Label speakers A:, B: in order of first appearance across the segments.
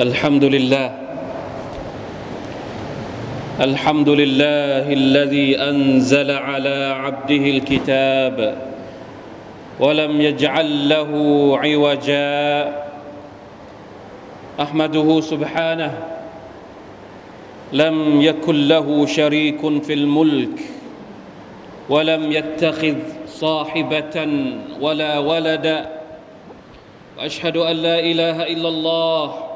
A: الحمد لله. الحمد لله الذي أنزل على عبده الكتاب ولم يجعل له عوجا. أحمده سبحانه. لم يكن له شريك في الملك ولم يتخذ صاحبة ولا ولدا وأشهد أن لا إله إلا الله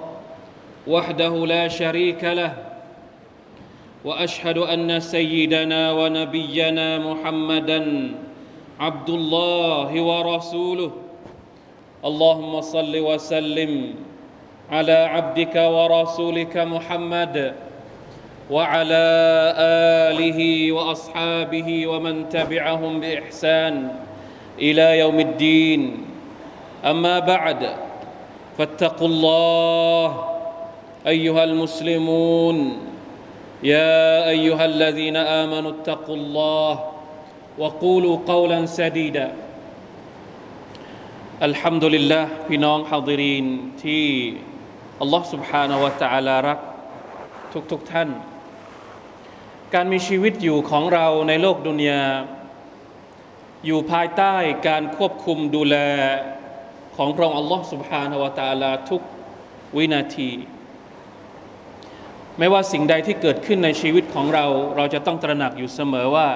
A: وحده لا شريك له وأشهد أن سيدنا ونبينا محمدا عبد الله ورسوله. اللهم صل وسلم على عبدك ورسولك محمد وعلى آله وأصحابه ومن تبعهم بإحسان إلى يوم الدين. أما بعد فاتقوا الله ايها المسلمون يا ايها الذين امنوا اتقوا الله وقولوا قولا سديدا الحمد لله พี่น้องฮาดิรีนที่อัลลอฮ์ سبحانه และ تعالى รักทุกๆทท่าน การมีชีวิตอยู่ของเราในโลกดุนยา อยู่ภายใต้การควบคุมดูแลของพระองค์อัลลอฮ์ سبحانه และ تعالى ทุกวินาที ไม่ว่าสิ่งใดที่เกิดขึ้นในชีวิตของเรา เราจะต้องตระหนักอยู่เสมอว่า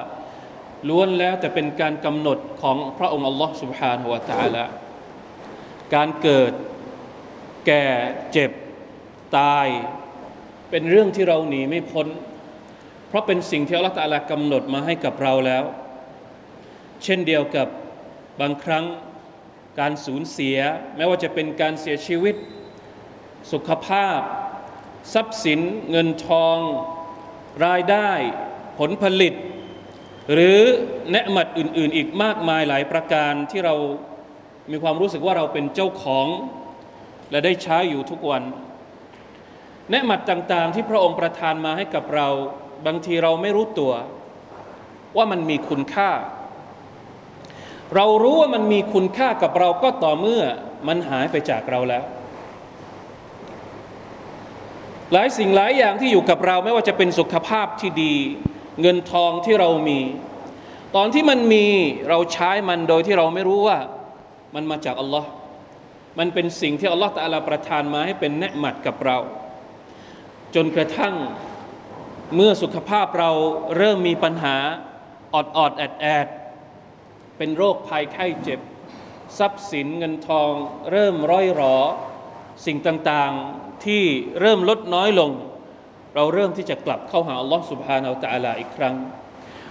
A: ล้วนแล้วแต่เป็นการกำหนดของพระองค์อัลลอฮ์ سبحانه และ تعالى การเกิดแก่เจ็บตาย เป็นเรื่องที่เราหนีไม่พ้น เพราะเป็นสิ่งที่อัลลอฮฺตาลากำหนดมาให้กับเราแล้ว เช่นเดียวกับบางครั้งการสูญเสีย แม้ว่าจะเป็นการเสียชีวิต สุขภาพ ทรัพย์สินเงินทอง รายได้ ผลผลิต หรือเนืหมัดอื่น ๆ อีกมากมายหลายประการที่เรามีความรู้สึกว่าเราเป็นเจ้าของ และได้ใช้อยู่ทุกวันเนืหมัดต่าง ๆ ที่พระองค์ประทานมาให้กับเราบางทีเราไม่รู้ตัว ว่ามันมีคุณค่า เรารู้ว่ามันมีคุณค่ากับเราก็ต่อเมื่อมันหายไปจากเราแล้ว หลายสิ่งหลายอย่างที่อยู่กับเราไม่ว่าจะเป็นสุขภาพที่ดี เงินทองที่เรามี ตอนที่มันมีเราใช้มันโดยที่เราไม่รู้ว่ามันมาจากอัลลอฮ์มันเป็นสิ่งที่อัลลอฮ์ตะลาประทานมาให้เป็นเนืหมัดกับเรา จนกระทั่งเมื่อสุขภาพเราเริ่มมีปัญหาอดออดแอดแอดเป็นโรคภัยไข้เจ็บ ทรัพย์สินเงินทอง เริ่มร้อยหรอ สิ่งต่างๆที่เริ่มลดน้อยลง เราเริ่มที่จะกลับเข้าหาอัลลอฮ์สุบฮานาอัลตะลาอีกครั้ง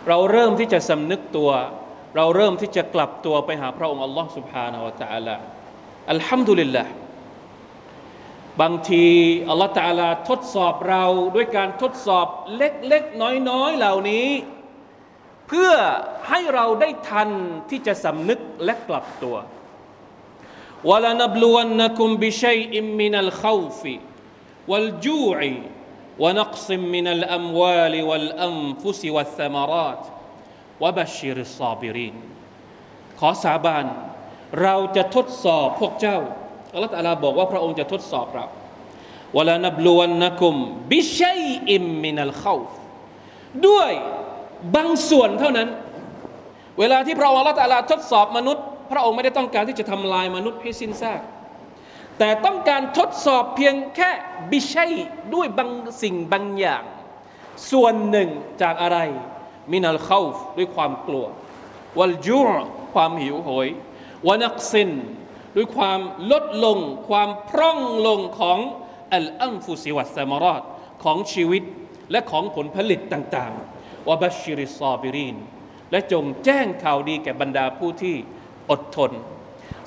A: เราเริ่มที่จะสำนึกตัว เราเริ่มที่จะกลับตัวไปหาพระองค์อัลลอฮ์สุบฮานาอัลตะลาอัลฮัมดุลิลละบางทีอัลลอฮ์ตะลาทดสอบเราด้วยการทดสอบเล็กๆ น้อยๆ เหล่านี้ เพื่อให้เราได้ทันที่จะสำนึกและกลับตัว ولنبلونكم بشيء من الخوف والجوع ونقص من الاموال والانفس والثمرات وبشر الصابرين ขอสาบานเราจะทดสอบพวกเจ้าอัลลอฮฺตาลาบอกว่าพระองค์จะทดสอบเราวลานบลวนนักุมบิชัยอิมมินัลขาด้วยบางส่วนเท่านั้น เวลาที่พระองค์อัลลอฮฺตาลาทดสอบมนุษย์ พระองค์ไม่ได้ต้องการที่จะทำลายมนุษย์ให้สิ้นซากแต่ต้องการทดสอบเพียงแค่บิชัยด้วยบางสิ่งบางอย่าง ส่วนหนึ่งจากอะไร มินัลเข้าด้วยความกลัว วัลจูความหิวโหยวานักซิน ด้วยความลดลง ความพร่องลงของอัลอัมฟุซิวัตสมารอดของชีวิตและของผลผลิตต่างๆวะบัชชิริซาบิรินและจงแจ้งข่าวดีแก่บรรดาผู้ที่ อดทน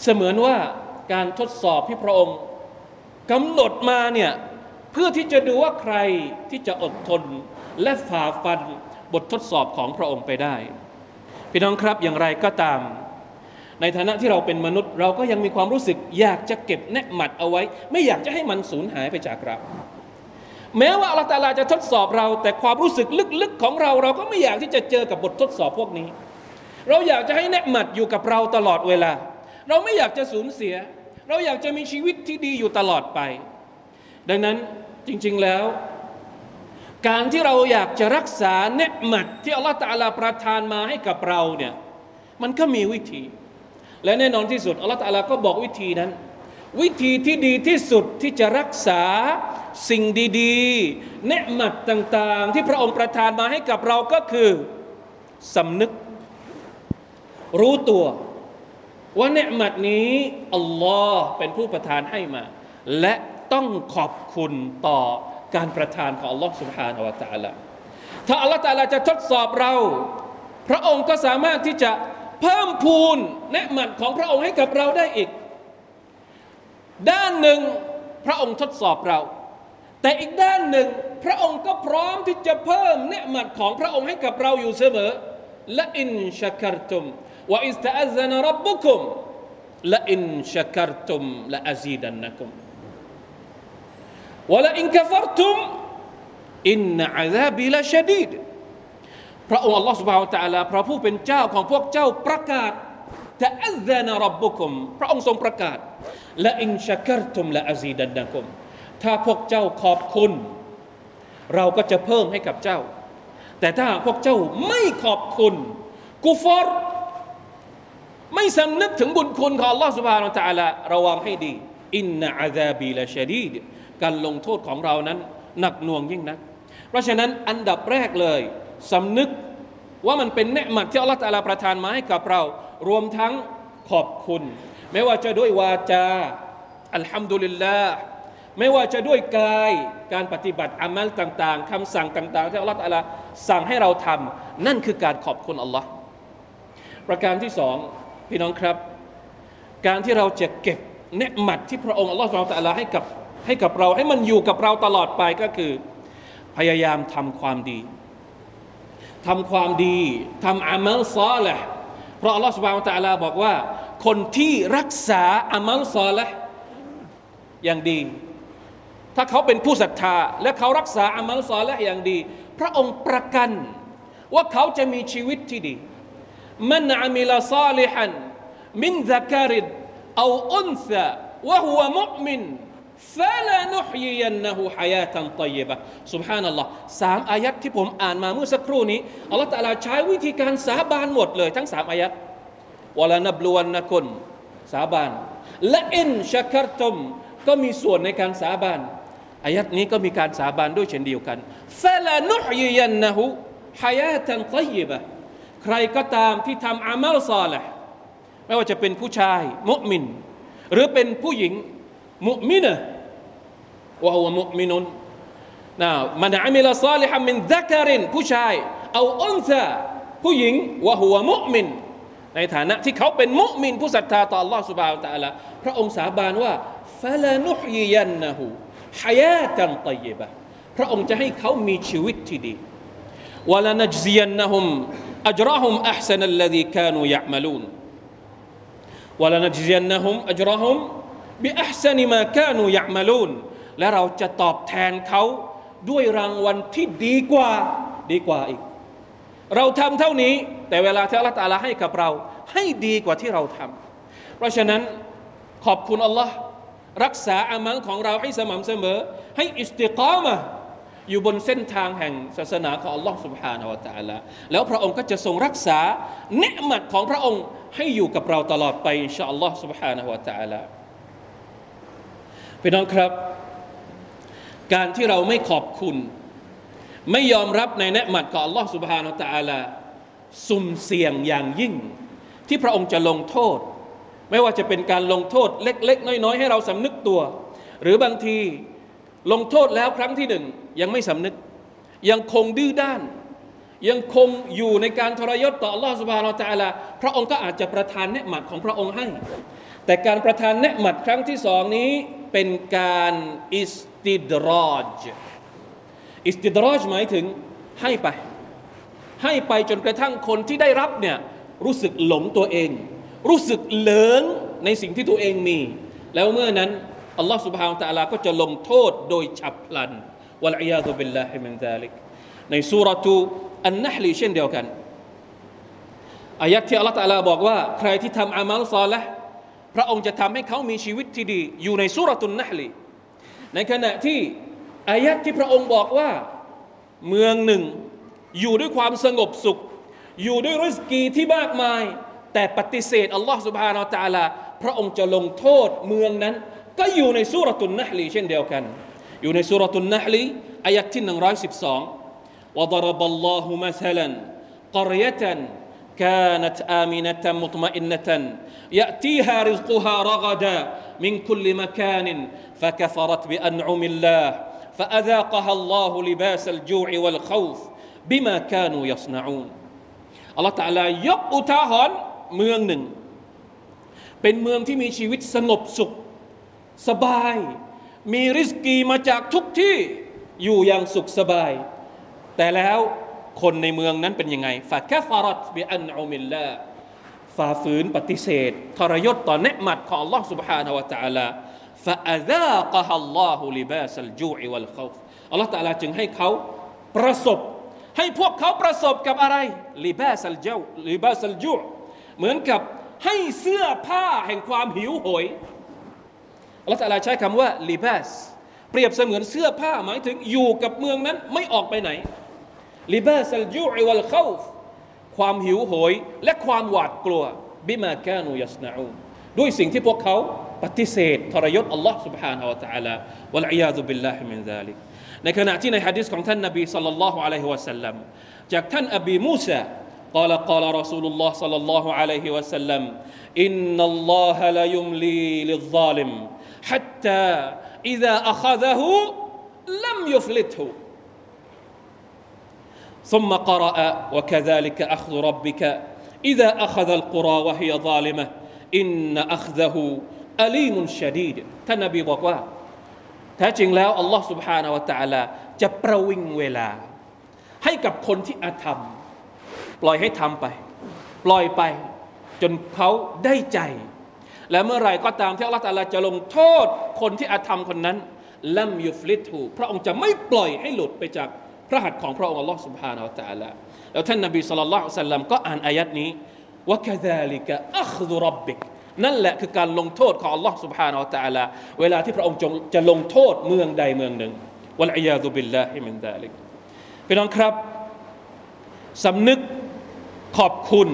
A: เสมือนว่าการทดสอบที่พระองค์กำหนดมาเนี่ยเพื่อที่จะดูว่าใครที่จะอดทนและฝ่าฟันบททดสอบของพระองค์ไปได้ พี่น้องครับอย่างไรก็ตาม ในฐานะที่เราเป็นมนุษย์ เราก็ยังมีความรู้สึกอยากจะเก็บแนหมัดเอาไว้ ไม่อยากจะให้มันสูญหายไปจากเราแม้ว่าอัลลอฮฺตาลาจะทดสอบเรา แต่ความรู้สึกลึกๆของเรา เราก็ไม่อยากที่จะเจอกับบททดสอบพวกนี้ เราอยากจะให้เนืหมัดอยู่กับเราตลอดเวลา เราไม่อยากจะสูญเสีย เราอยากจะมีชีวิตที่ดีอยู่ตลอดไป ดังนั้นจริง ๆแล้ว การที่เราอยากจะรักษาเนืหมัดที่อัลลอฮฺตาลาประทานมาให้กับเราเนี่ยมันก็มีวิธี และแน่นอนที่สุดอัลลอฮฺตาลาก็บอกวิธีนั้น วิธีที่ดีที่สุดที่จะรักษาสิ่งดีๆเนืหมัดต่างๆ ที่พระองค์ประทานมาให้กับเราก็คือสำนึก รู้ตัว ว่าเนืหมัดนี้อัลลอฮ์เป็นผู้ประทานให้มา และต้องขอบคุณต่อการประทานของอัลลอฮ์สุบฮานอวตารละถ้าอัลลอฮ์ตาลาจะทดสอบเรา พระองค์ก็สามารถที่จะเพิ่มพูนเนืหมัดของพระองค์ให้กับเราได้อีก ด้านหนึ่งพระองค์ทดสอบเรา แต่อีกด้านหนึ่งพระองค์ก็พร้อมที่จะเพิ่มเนืหมัดของพระองค์ให้กับเราอยู่เสมอและอินชักรตุม ว่าอิสตาอัซนรับบุคุมละอินชักรตุมละอาซีดันนะคุมว่าละอินกฟรตุมอินอาซาบิลาชดีดพระองค์อัลลอฮฺสุบฮาวตะลาพระผู้เป็นเจ้าของพวกเจ้าประกาศแต่อัลลอฮฺรับบุคุมพระองค์ทรงประกาศและอินชักรตุมและอาซีดันนะคุมถ้าพวกเจ้าขอบคุณ เราก็จะเพิ่มให้กับเจ้า แต่ถ้าพวกเจ้าไม่ขอบคุณกูฟอร์ ไม่สำนึกถึงบุญคุณของ Allah سبحانه และ تعالى ระวังให้ดี อินนาอาซาบีละชดีดการลงโทษของเรานั้น หนักหน่วงยิ่งนัก เพราะฉะนั้นอันดับแรกเลยสำนึกว่ามันเป็นเนืหมัดที่อัลลอฮฺตาลาประทานมาให้กับเรา รวมทั้งขอบคุณ ไม่ว่าจะด้วยวาจา อัลฮัมดุลิลลาห์ไม่ว่าจะด้วยกายการปฏิบัติอามัลต่าง ๆคำสั่งต่าง ๆ ที่อัลลอฮฺตาลาสั่งให้เราทำนั่นคือการขอบคุณอัลลอฮ์ประการที่สอง พี่น้องครับ การที่เราจะเก็บเนืหมัดที่พระองค์อัลลอฮฺสุลตาลาให้กับให้กับเราให้มันอยู่กับเราตลอดไปก็คือ พยายามทำความดีทำความดีทำอามัลซอละเพราะอัลลอฮฺสุบานตะลาบอกว่า คนที่รักษาอามัลซอละอย่างดี ถ้าเขาเป็นผู้ศรัทธา และเขารักษาอามัลซอละอย่างดี พระองค์ประกันว่าเขาจะมีชีวิตที่ดี من عمل صالحا من ذكر أو أنثى وهو مؤمن فلنحيينه حياة طيبة سبحان الله สามอายัดที่ผมอ่านมาเมื่อสักครู่นี้อัลลอฮฺตะลาใช้วิธีการสาบานหมดเลยทั้งสามอายัดวลานับลวนนะคุณสาบานและอินชักรตุมก็มีส่วนในการสาบานอายัดนี้ก็มีการสาบานด้วยเช่นเดียวกันฟะลานุฮยียันนะฮูฮายาตันตัยบะ ใครก็ตามที่ทำอามัลซอลห์ไม่ว่าจะเป็นผู้ชาย มุมิน หรือเป็นผู้หญิง มุมินะว่าหัวมุมินุนนะมันอามิลซาลิฮัมมินซักรินผู้ชายเอาอุนซาผู้หญิงว่าหัวมุมิน ในฐานะที่เขาเป็นมุมิน ผู้ศรัทธาต่อ Allah سبحانه และ تعالى พระองค์สาบานว่าฟะลานุฮยียันนะฮูฮายาตันตัยบะพระองค์จะให้เขามีชีวิตที่ดีวะลานัจซียันนะฮุม อัจรอฮุมอัพซันัลลดีกานูยะมาลูนวะลานัจยันนะฮุมอัจรอฮุมบิอัพซันิมากานูยะมาลูนและเราจะตอบแทนเขาด้วยรางวัลที่ดีกว่าดีกว่าอีก เราทำเท่านี้ แต่เวลาที่อัลลอฮฺให้กับเรา ให้ดีกว่าที่เราทำเพราะฉะนั้นขอบคุณอัลลอฮ์รักษาอามังของเราให้สม่ำเสมอ ให้อิสติกามะ อยู่บนเส้นทางแห่งศาสนาของอัลลอฮ์สุบฮานาละตะลาแล้วพระองค์ก็จะทรงรักษาเนืหมัดของพระองค์ให้อยู่กับเราตลอดไปอินชาอัลลอฮ์สุบฮานาละตะลาพี่น้องครับ การที่เราไม่ขอบคุณ ไม่ยอมรับในเนืหมัดของอัลลอฮ์สุบฮานาละตะลาสุ่มเสี่ยงอย่างยิ่ง ที่พระองค์จะลงโทษ ไม่ว่าจะเป็นการลงโทษเล็ก ๆ น้อย ๆ ให้เราสำนึกตัว หรือบางที ลงโทษแล้วครั้งที่หนึ่งยังไม่สำนึก ยังคงดื้อด้าน ยังคงอยู่ในการทรยศต่อลอสบานอตาลาพระองค์ก็อาจจะประทานเนืหมัดของพระองค์ให้ แต่การประทานเนืหมัดครั้งที่สองนี้เป็นการอิสติดรอจอิสติดรอจหมายถึงให้ไป ให้ไปจนกระทั่งคนที่ได้รับเนี่ยรู้สึกหลงตัวเอง รู้สึกเหลิงในสิ่งที่ตัวเองมี แล้วเมื่อนั้น อัลลอฮ์ซุบฮานะฮูวะตะอาลาก็จะลงโทษโดยฉับพลันوالعياذ بالله من ذلكในซูเราะตุนนะห์ลิเช่นเดียวกันอายะที่อัลลอฮ์ตะอาลาบอกว่า ใครที่ทำอามัลซอและห์พระองค์จะทำให้เขามีชีวิตที่ดี อยู่ในซูเราะตุนนะห์ลิในขณะที่อายะที่พระองค์บอกว่า เมืองหนึ่ง อยู่ด้วยความสงบสุข อยู่ด้วยริสกีที่มากมาย แต่ปฏิเสธอัลลอฮ์สุบฮานาอัลตะลาพระองค์จะลงโทษเมืองนั้น ก็อยู่ในสุรตุนนะฮลีเช่นเดียวกัน อยู่ในสุรตุนนะฮลีอายัดที่112 وضرب الله مثلا قرية كانت آمنة مطمئنة يأتيها رزقها رغدا من كل مكان فكفرت بأنعم الله فأذاقها الله لباس الجوع والخوف بما كانوا يصنعون อัลลอฮฺตะลายกอุทาหรณ์เมืองหนึ่ง เป็นเมืองที่มีชีวิตสงบสุข สบาย มีริสกีมาจากทุกที่อยู่อย่างสุขสบาย แต่แล้วคนในเมืองนั้นเป็นยังไงฟาแคฟารัตบิอันอุมิลลาฝ่าฝืนปฏิเสธทรยศต่อเนืมัดของ Allah سبحانه และ تعالى فأذاقها الله لباس الجوع والخوف อัลลอฮฺตะลาจึงให้เขาประสบ ให้พวกเขาประสบกับอะไรลิบาสัลเจ้าลิบาสัลจูเหมือนกับให้เสื้อผ้าแห่งความหิวโหย อัลลอฮฺตะลาใช้คำว่าลิบาสเปรียบเสมือนเสื้อผ้าหมายถึงอยู่กับเมืองนั้นไม่ออกไปไหนลิบาสัลจูวัลเข้าความหิวโหยและความหวาดกลัวบิมากานูยัสนาอูด้วยสิ่งที่พวกเขาปฏิเสธทรยศอัลลอฮ์ سبحانه และ تعالى วะลัยยาซุบิลลาฮิมินซาลิกในขณะที่ในฮะดิษของท่านนบีสัลลัลลอฮุอะลัยฮิวะสัลลัมจากท่านอบีมูซา قال قال رسول الله صلى الله عليه وسلم إن الله لا يملي للظالم حتى إذا أخذه لم يفلته ثم قرأ وكذلك أخذ ربك إذا أخذ القرى وهي ظالمة إن أخذه أليم شديد ท่านนบีบอกว่าแท้จริงแล้วอัลลอฮ์ سبحانه และ تعالى จะประวิงเวลา ให้กับคนที่อาธรรม ปล่อยให้ทำไป ปล่อยไป จนเขาได้ใจ และเมื่อไรก็ตามที่อัลลอฮฺจะลงโทษคนที่อาธรรมคนนั้นلم يفلته พระองค์จะไม่ปล่อยให้หลุดไปจากพระหัตถ์ของพระองค์อัลลอฮฺสุบฮานาอัลตะละแล้วท่านนบีสุลต่านสัลลัมก็อ่านอายัดนี้ว่าคดาลิกะอัคดุรบิกนั่นแหละคือการลงโทษของอัลลอฮฺ سبحانه وتعالى เวลาที่พระองค์จะลงโทษเมืองใดเมืองหนึ่งوالعياذ بالله من ذلك พี่น้องครับสำนึกขอบคุณ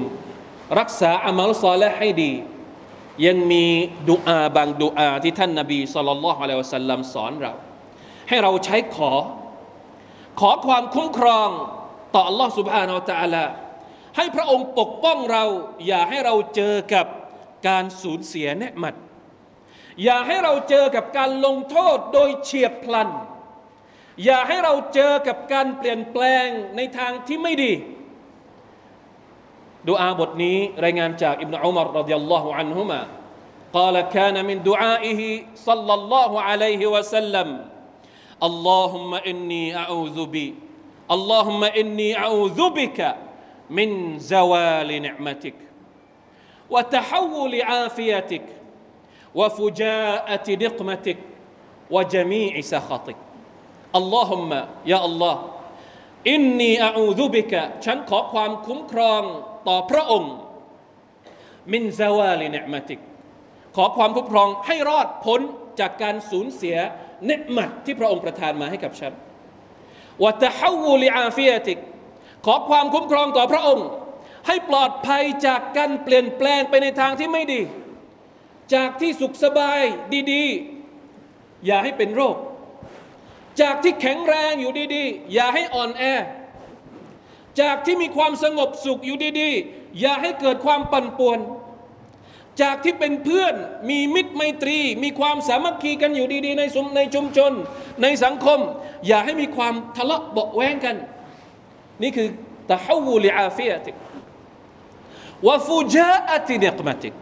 A: รักษาอามัลซอและห์ให้ดี ยังมีดุอาบางดุอาที่ท่านนาบีสุลต่านละฮ์อะลัยวะสัลลัมสอนเรา ให้เราใช้ขอขอความคุ้มครองต่อ Allah سبحانه และ تعالى ให้พระองค์ปกป้องเรา อย่าให้เราเจอกับการสูญเสียเนืมัดอย่าให้เราเจอกับการลงโทษโดยเฉียบพลัน อย่าให้เราเจอกับการเปลี่ยนแปลงในทางที่ไม่ดี ดูอาบทนี้รายงานจากอิบนาอุมารรดิยัลลอฮุอันฮุมา قال كان من دعائه صلى الله عليه وسلم اللهم إني أعوذ بي اللهم إني أعوذ بك من زوال نعمتك وتحول عافيتك وفجاءة نقمتك وجميع سخطك اللهم يا الله إني أعوذ بك ฉันขอความคุ้มครองต่อพระองค์ من زوال نعمتك ขอความคุ้มครองให้รอดพ้นจากการสูญเสียเนมัดที่พระองค์ประทานมาให้กับฉันوتحول عافيتك ขอความคุ้มครองต่อพระองค์ ให้ปลอดภัยจากการเปลี่ยนแปลงไปในทางที่ไม่ดี จากที่สุขสบายดี ๆ อย่าให้เป็นโรค จากที่แข็งแรงอยู่ดีๆ อย่าให้อ่อนแอ จากที่มีความสงบสุขอยู่ดีๆ อย่าให้เกิดความปั่นป่วน จากที่เป็นเพื่อนมีมิตรไมตรี มีความสามัคคีกันอยู่ดีๆ ในสมในชุมชน ในสังคม อย่าให้มีความทะเลาะเบาแวงกัน นี่คือตะฮวูลิอาฟิยติกวะฟูจาอติเนกมติก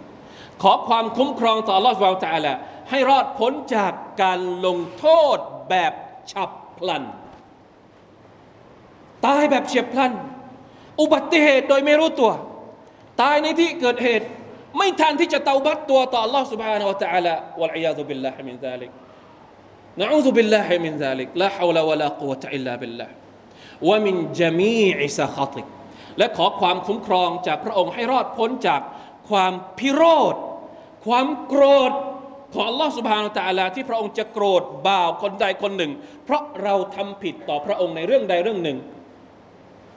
A: ขอความคุ้มครองต่อลอสวาลตาละให้รอดพ้นจากการลงโทษแบบ ฉับพลัน ตายแบบเฉียบพลัน อุบัติเหตุโดยไม่รู้ตัว ตายในที่เกิดเหตุไม่ทันที่จะเตาบัตตัวต่อ Allah سبحانه และ تعالى วะลัยยาซุบิลลาฮิมินซาลิกนะอูซุบิลลาฮิมินซาลิกลาฮาวลาวะลากุวะตะอิลลาบิลลาห์วะมินจามีอิซาคติกและขอความคุ้มครองจากพระองค์ให้รอดพ้นจากความพิโรธ ความโกรธ ของอัลอสุบฮานาตะอาลาที่พระองค์จะโกรธบ่าวคนใดคนหนึ่ง เพราะเราทำผิดต่อพระองค์ในเรื่องใดเรื่องหนึ่ง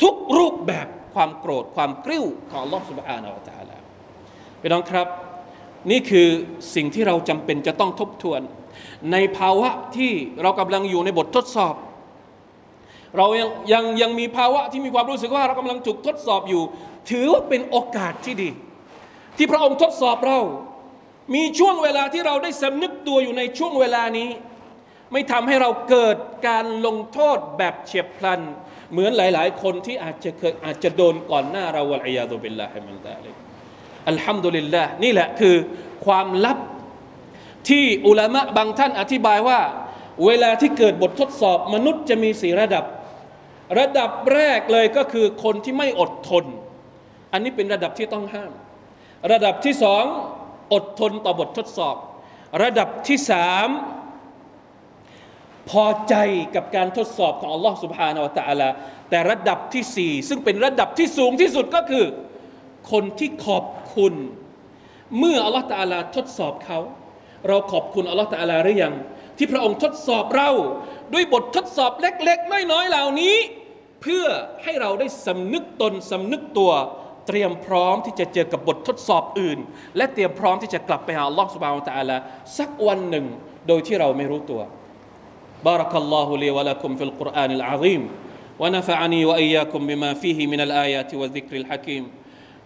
A: ทุกรูปแบบความโกรธความกริ้วของอัลอสุบฮานาตะอาลาพี่น้องครับ นี่คือสิ่งที่เราจำเป็นจะต้องทบทวน ในภาวะที่เรากำลังอยู่ในบททดสอบ เรายังยังยังมีภาวะที่มีความรู้สึกว่าเรากำลังถูกทดสอบอยู่ ถือว่าเป็นโอกาสที่ดี ที่พระองค์ทดสอบเรา มีช่วงเวลาที่เราได้สำนึกตัวอยู่ในช่วงเวลานี้ ไม่ทำให้เราเกิดการลงโทษแบบเฉียบพลัน เหมือนหลาย ๆ คนที่อาจจะเคยอาจจะโดนก่อนหน้าเราวะลัยาตุบิลลาฮิมินตาลิอัลฮัมดุลิลลาห์นี่แหละคือความลับที่อุลามะบางท่านอธิบายว่า เวลาที่เกิดบททดสอบมนุษย์จะมีสี่ระดับ ระดับแรกเลยก็คือคนที่ไม่อดทน อันนี้เป็นระดับที่ต้องห้าม ระดับที่สอง อดทนต่อบททดสอบ ระดับที่สามพอใจกับการทดสอบของอัลลอฮ์สุบฮานาวะตะอัลาแต่ระดับที่สี่ซึ่งเป็นระดับที่สูงที่สุดก็คือ คนที่ขอบคุณ เมื่ออัลลอฮ์ตะอัลาทดสอบเขา เราขอบคุณอัลลอฮ์ตะอัลาหรือยัง ที่พระองค์ทดสอบเรา ด้วยบททดสอบเล็ก ๆ น้อยๆเหล่านี้ เพื่อให้เราได้สำนึกตนสำนึกตัว เตรียมพร้อมที่จะเจอกับบททดสอบอื่น และเตรียมพร้อมที่จะกลับไปหาอัลลอฮ์สุบฮานตะอาลาสักวันหนึ่ง โดยที่เราไม่รู้ตัว بارك الله لي ولكم في القرآن العظيم ونفعني وإياكم بما فيه من الآيات والذكر الحكيم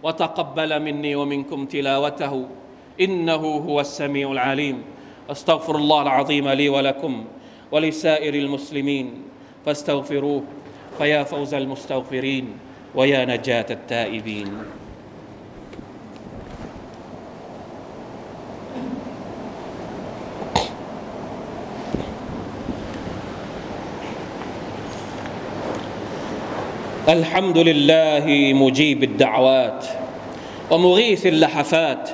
A: وتقبل مني ومنكم تلاوته إنه هو السميع العليم أستغفر الله العظيم لي ولكم ولسائر المسلمين فاستغفروه فيا فوز المستغفرين ويا نجاة التائبين. الحمد لله مجيب الدعوات ومغيث اللحفات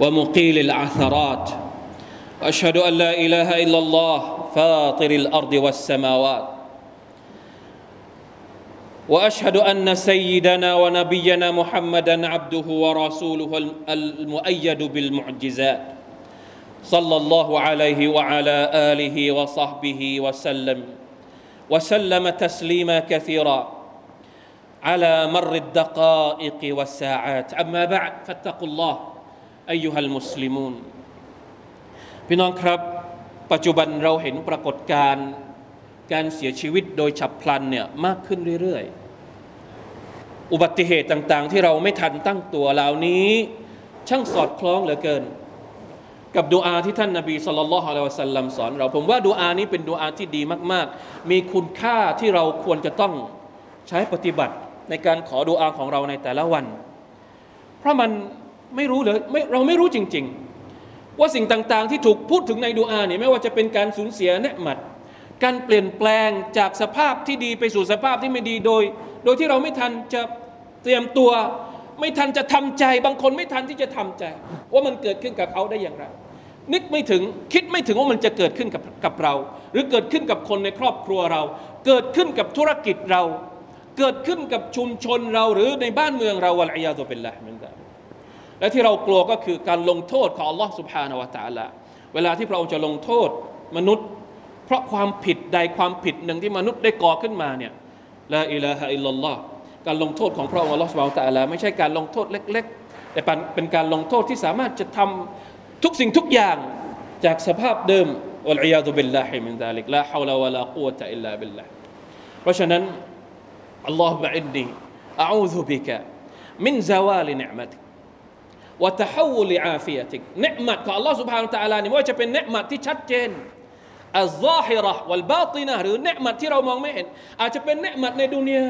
A: ومقيل العثرات. وأشهد أن لا إله إلا الله فاطر الأرض والسماوات. واشهد ان سيدنا ونبينا محمدا عبده ورسوله المؤيد بالمعجزات صلى الله عليه وعلى اله وصحبه وسلم وسلم تسليما كثيرا على مر الدقائق والساعات أما بعد فاتقوا الله أيها المسلمون พี่น้องครับ ปัจจุบันเราเห็นปรากฏการณ์การเสียชีวิตโดยฉับพลันเนี่ยมากขึ้นเรื่อยๆ อุบัติเหตุต่างๆ ที่เราไม่ทันตั้งตัวเหล่านี้ ช่างสอดคล้องเหลือเกิน กับดูอาที่ท่านนาบีสุลต่านละฮ์อะลัยวะสัลลัมสอนเราผมว่าดูอานี้เป็นดูอาที่ดีมาก ๆ มีคุณค่าที่เราควรจะต้องใช้ปฏิบัติในการขอดูอาของเราในแต่ละวัน เพราะมันไม่รู้เลยไม่เราไม่รู้จริง ๆ ว่าสิ่งต่างๆ ที่ถูกพูดถึงในดูอาเนี่ยไม่ว่าจะเป็นการสูญเสียเนืหมัด การเปลี่ยนแปลงจากสภาพที่ดีไปสู่สภาพที่ไม่ดีโดย โดยที่เราไม่ทันจะเตรียมตัว ไม่ทันจะทำใจ บางคนไม่ทันที่จะทำใจ ว่ามันเกิดขึ้นกับเขาได้อย่างไร นึกไม่ถึงคิดไม่ถึงว่ามันจะเกิดขึ้นกับกับเรา หรือเกิดขึ้นกับคนในครอบครัวเรา เกิดขึ้นกับธุรกิจเราเกิดขึ้นกับชุมชนเราหรือในบ้านเมืองเราวะลัยยาตุเป็นละเหมือนกันและที่เรากลัวก็คือการลงโทษของอัลลอฮ์ سبحانه และ تعالى เวลาที่พระองค์จะลงโทษมนุษย์ เพราะความผิดใดความผิดหนึ่งที่มนุษย์ได้ก่อขึ้นมาเนี่ย ละอิลาฮะอิลลัลลอฮ์การลงโทษของพระองค์อัลลอฮ์สุบานตะลาไม่ใช่การลงโทษเล็ก ๆ แต่เป็นการลงโทษที่สามารถจะทำทุกสิ่งทุกอย่างจากสภาพเดิมوالعياذ بالله من ذلك لا حول ولا قوة إلا بالله เพราะฉะนั้น اللهم إني أعوذ بك من زوال نعمتك وتحول عافيتك เนืมัดของอัลลอฮ์ سبحانه وتعالى นี่ว่าจะเป็นเนืมัดที่ชัดเจน อัลซาฮิระวัลบาตินะหรือเนืมัที่เรามองไม่เห็น อาจจะเป็นเนืมัในดุนยา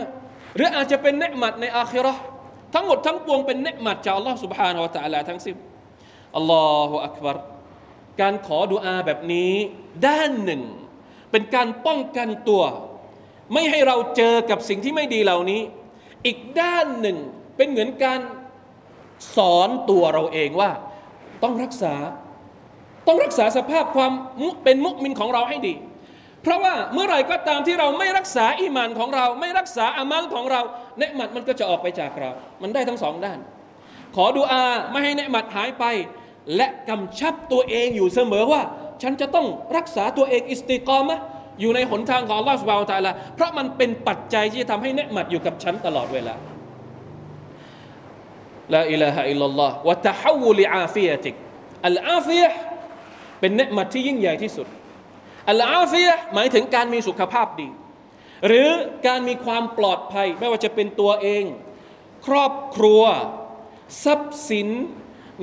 A: หรืออาจจะเป็นเนืมัในอาคิเราะห์ทั้งหมดทั้งปวงเป็นเนืมัจาก Allah سبحانه และ تعالى ทั้งสิ้นอัลลอฮฺอักบารการขอดุอาแบบนี้ ด้านหนึ่ง เป็นการป้องกันตัวไม่ให้เราเจอกับสิ่งที่ไม่ดีเหล่านี้ อีกด้านหนึ่งเป็นเหมือนการสอนตัวเราเองว่า ต้องรักษา ต้องรักษาสภาพความเป็นมุกมินของเราให้ดี เพราะว่าเมื่อไหร่ก็ตามที่เราไม่รักษาอิมานของเรา ไม่รักษาอามัลของเราเนืหมัดมันก็จะออกไปจากเรา มันได้ทั้งสองด้าน ขอดูอาไม่ให้เนืหมัดหายไป และกำชับตัวเองอยู่เสมอว่า ฉันจะต้องรักษาตัวเองاستقامة อยู่ในหนทางของอัลลอฮ์ سبحانه وتعالى เพราะมันเป็นปัจจัยที่จะทำให้เนืหมัดอยู่กับฉันตลอดเวลาلا إله إلا الله وتحول عافيتكอัลอาฟิยะ เป็นเนืหมัดที่ยิ่งใหญ่ที่สุด อัลอาฟิยะหมายถึงการมีสุขภาพดี หรือการมีความปลอดภัย ไม่ว่าจะเป็นตัวเอง ครอบครัว ทรัพย์สิน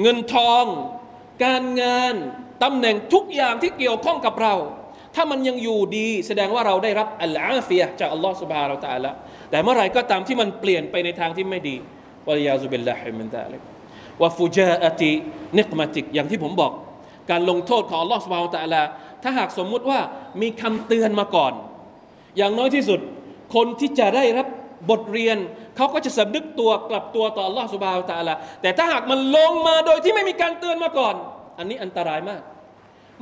A: เงินทอง การงานตำแหน่งทุกอย่างที่เกี่ยวข้องกับเรา ถ้ามันยังอยู่ดี แสดงว่าเราได้รับอัลอาฟียจากอัลลอฮฺสุบฮาเราตาละแต่เมื่อไรก็ตามที่มันเปลี่ยนไปในทางที่ไม่ดีวะยาซุบิลลาฮิมินตาลิกวะฟูจาอตินิกมาติกอย่างที่ผมบอก การลงโทษของลอสบฮานตะลาถ้าหากสมมุติว่ามีคำเตือนมาก่อน อย่างน้อยที่สุด คนที่จะได้รับบทเรียน เขาก็จะสำนึกตัวกลับตัวต่อลอสบฮานตะลาแต่ถ้าหากมันลงมาโดยที่ไม่มีการเตือนมาก่อน อันนี้อันตรายมาก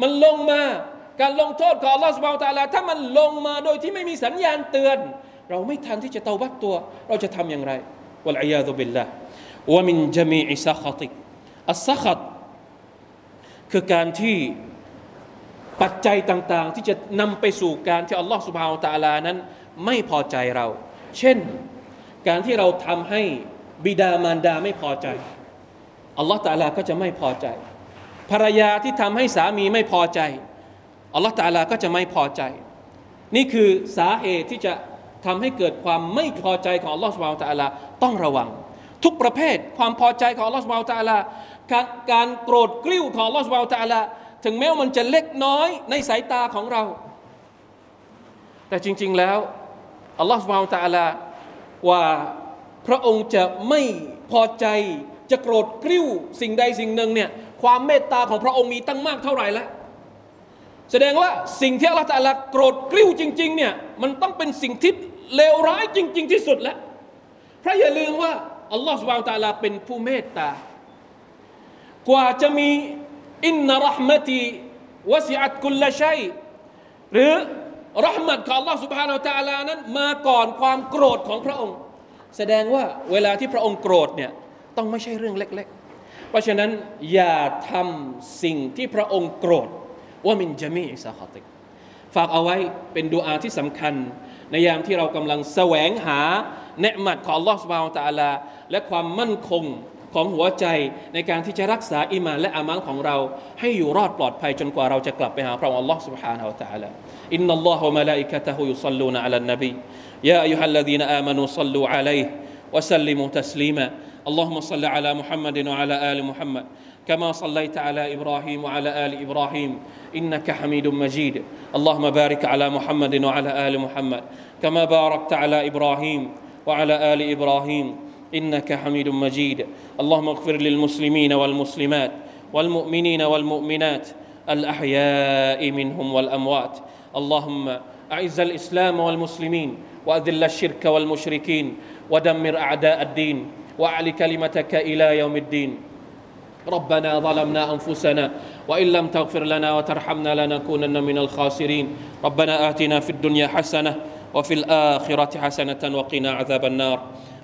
A: มันลงมาการลงโทษของลอสบฮานตะลาถ้ามันลงมาโดยที่ไม่มีสัญญาณเตือน เราไม่ทันที่จะเตาบัตตัว เราจะทำอย่างไรวะลัยยาตุบิลละวะมินจมีอิซัคติอัสซัคต คือการที่ปัจจัยต่างๆ ที่จะนำไปสู่การที่อัลลอฮฺสุบฮาวตะลานั้น ไม่พอใจเรา เช่น การที่เราทำให้บิดามารดาไม่พอใจอัลลอฮฺตะลาก็จะไม่พอใจ ภรรยาที่ทำให้สามีไม่พอใจอัลลอฮฺตะลาก็จะไม่พอใจ นี่คือสาเหตุที่จะทำให้เกิดความไม่พอใจของอัลลอฮฺสุบฮาวตะลาต้องระวัง ทุกประเภทความพอใจของอัลลอฮฺสุบฮาวตะลา การโกรธกริ้วของลอสุบาวตะลาถึงแม้ว่ามันจะเล็กน้อยในสายตาของเรา แต่จริง ๆแล้วอัลลอฮฺสุบฮานตะลากว่าพระองค์จะไม่พอใจจะโกรธกริ้วสิ่งใดสิ่งหนึ่งเนี่ยความเมตตาของพระองค์มีตั้งมากเท่าไหร่แล้วแสดงว่าสิ่งที่อัลลอฮฺตะลาโกรธกริ้วจริง ๆเนี่ยมันต้องเป็นสิ่งที่เลวร้ายจริง ๆ ที่สุดแล้วเพราะอย่าลืมว่าอัลลอฮฺสุบฮานตะลาเป็นผู้เมตตา กว่าจะมีอินนารหมตีวสิอัตกุลชัยหรือรหมัดของ Allah سبحانه และ تعالى นั้นมาก่อนความโกรธของพระองค์ แสดงว่าเวลาที่พระองค์โกรธเนี่ยต้องไม่ใช่เรื่องเล็ก ๆ เพราะฉะนั้นอย่าทำสิ่งที่พระองค์โกรธว่ามินจามีอิสาขติกฝากเอาไว้เป็นดูอาที่สำคัญ ในยามที่เรากำลังแสวงหาเนืหมัดของ Allah سبحانه และ تعالى และความมั่นคง ของหัวใจในการที่จะรักษาอิมานและอามัลของเรา ให้อยู่รอดปลอดภัยจนกว่าเราจะกลับไปหาพระองค์ Allah سبحانه และ تعالى إن الله وملائكته يصلون على النبي يا أيها الذين آمنوا صلوا عليه وسلموا تسليما اللهم صل على محمد وعلى آل محمد كما صليت على إبراهيم وعلى آل إبراهيم إنك حميد مجيد اللهم بارك على محمد وعلى آل محمد كما باركت على إبراهيم وعلى آل إبراهيم إنك حميد مجيد. اللهم اغفر للمسلمين والمسلمات والمؤمنين والمؤمنات الأحياء منهم والأموات. اللهم أعز الإسلام والمسلمين وأذل الشرك والمشركين ودمر أعداء الدين وأعل كلمتك إلى يوم الدين. ربنا ظلمنا أنفسنا وإن لم تغفر لنا وترحمنا لنكونن من الخاسرين. ربنا آتنا في الدنيا حسنة وفي الآخرة حسنة وقنا عذاب النار.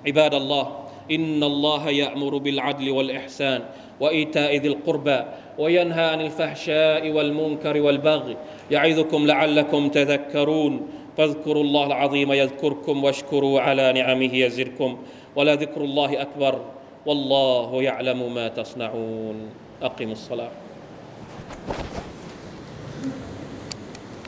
A: عباد الله إن الله يأمر بالعدل والإحسان وإيتاء ذي القربى وينهى عن الفحشاء والمنكر والبغي يعظكم لعلكم تذكرون. فاذكروا الله العظيم يذكركم واشكروا على نعمه يزدكم. ولذكر الله أكبر والله يعلم ما تصنعون. أقم الصلاة.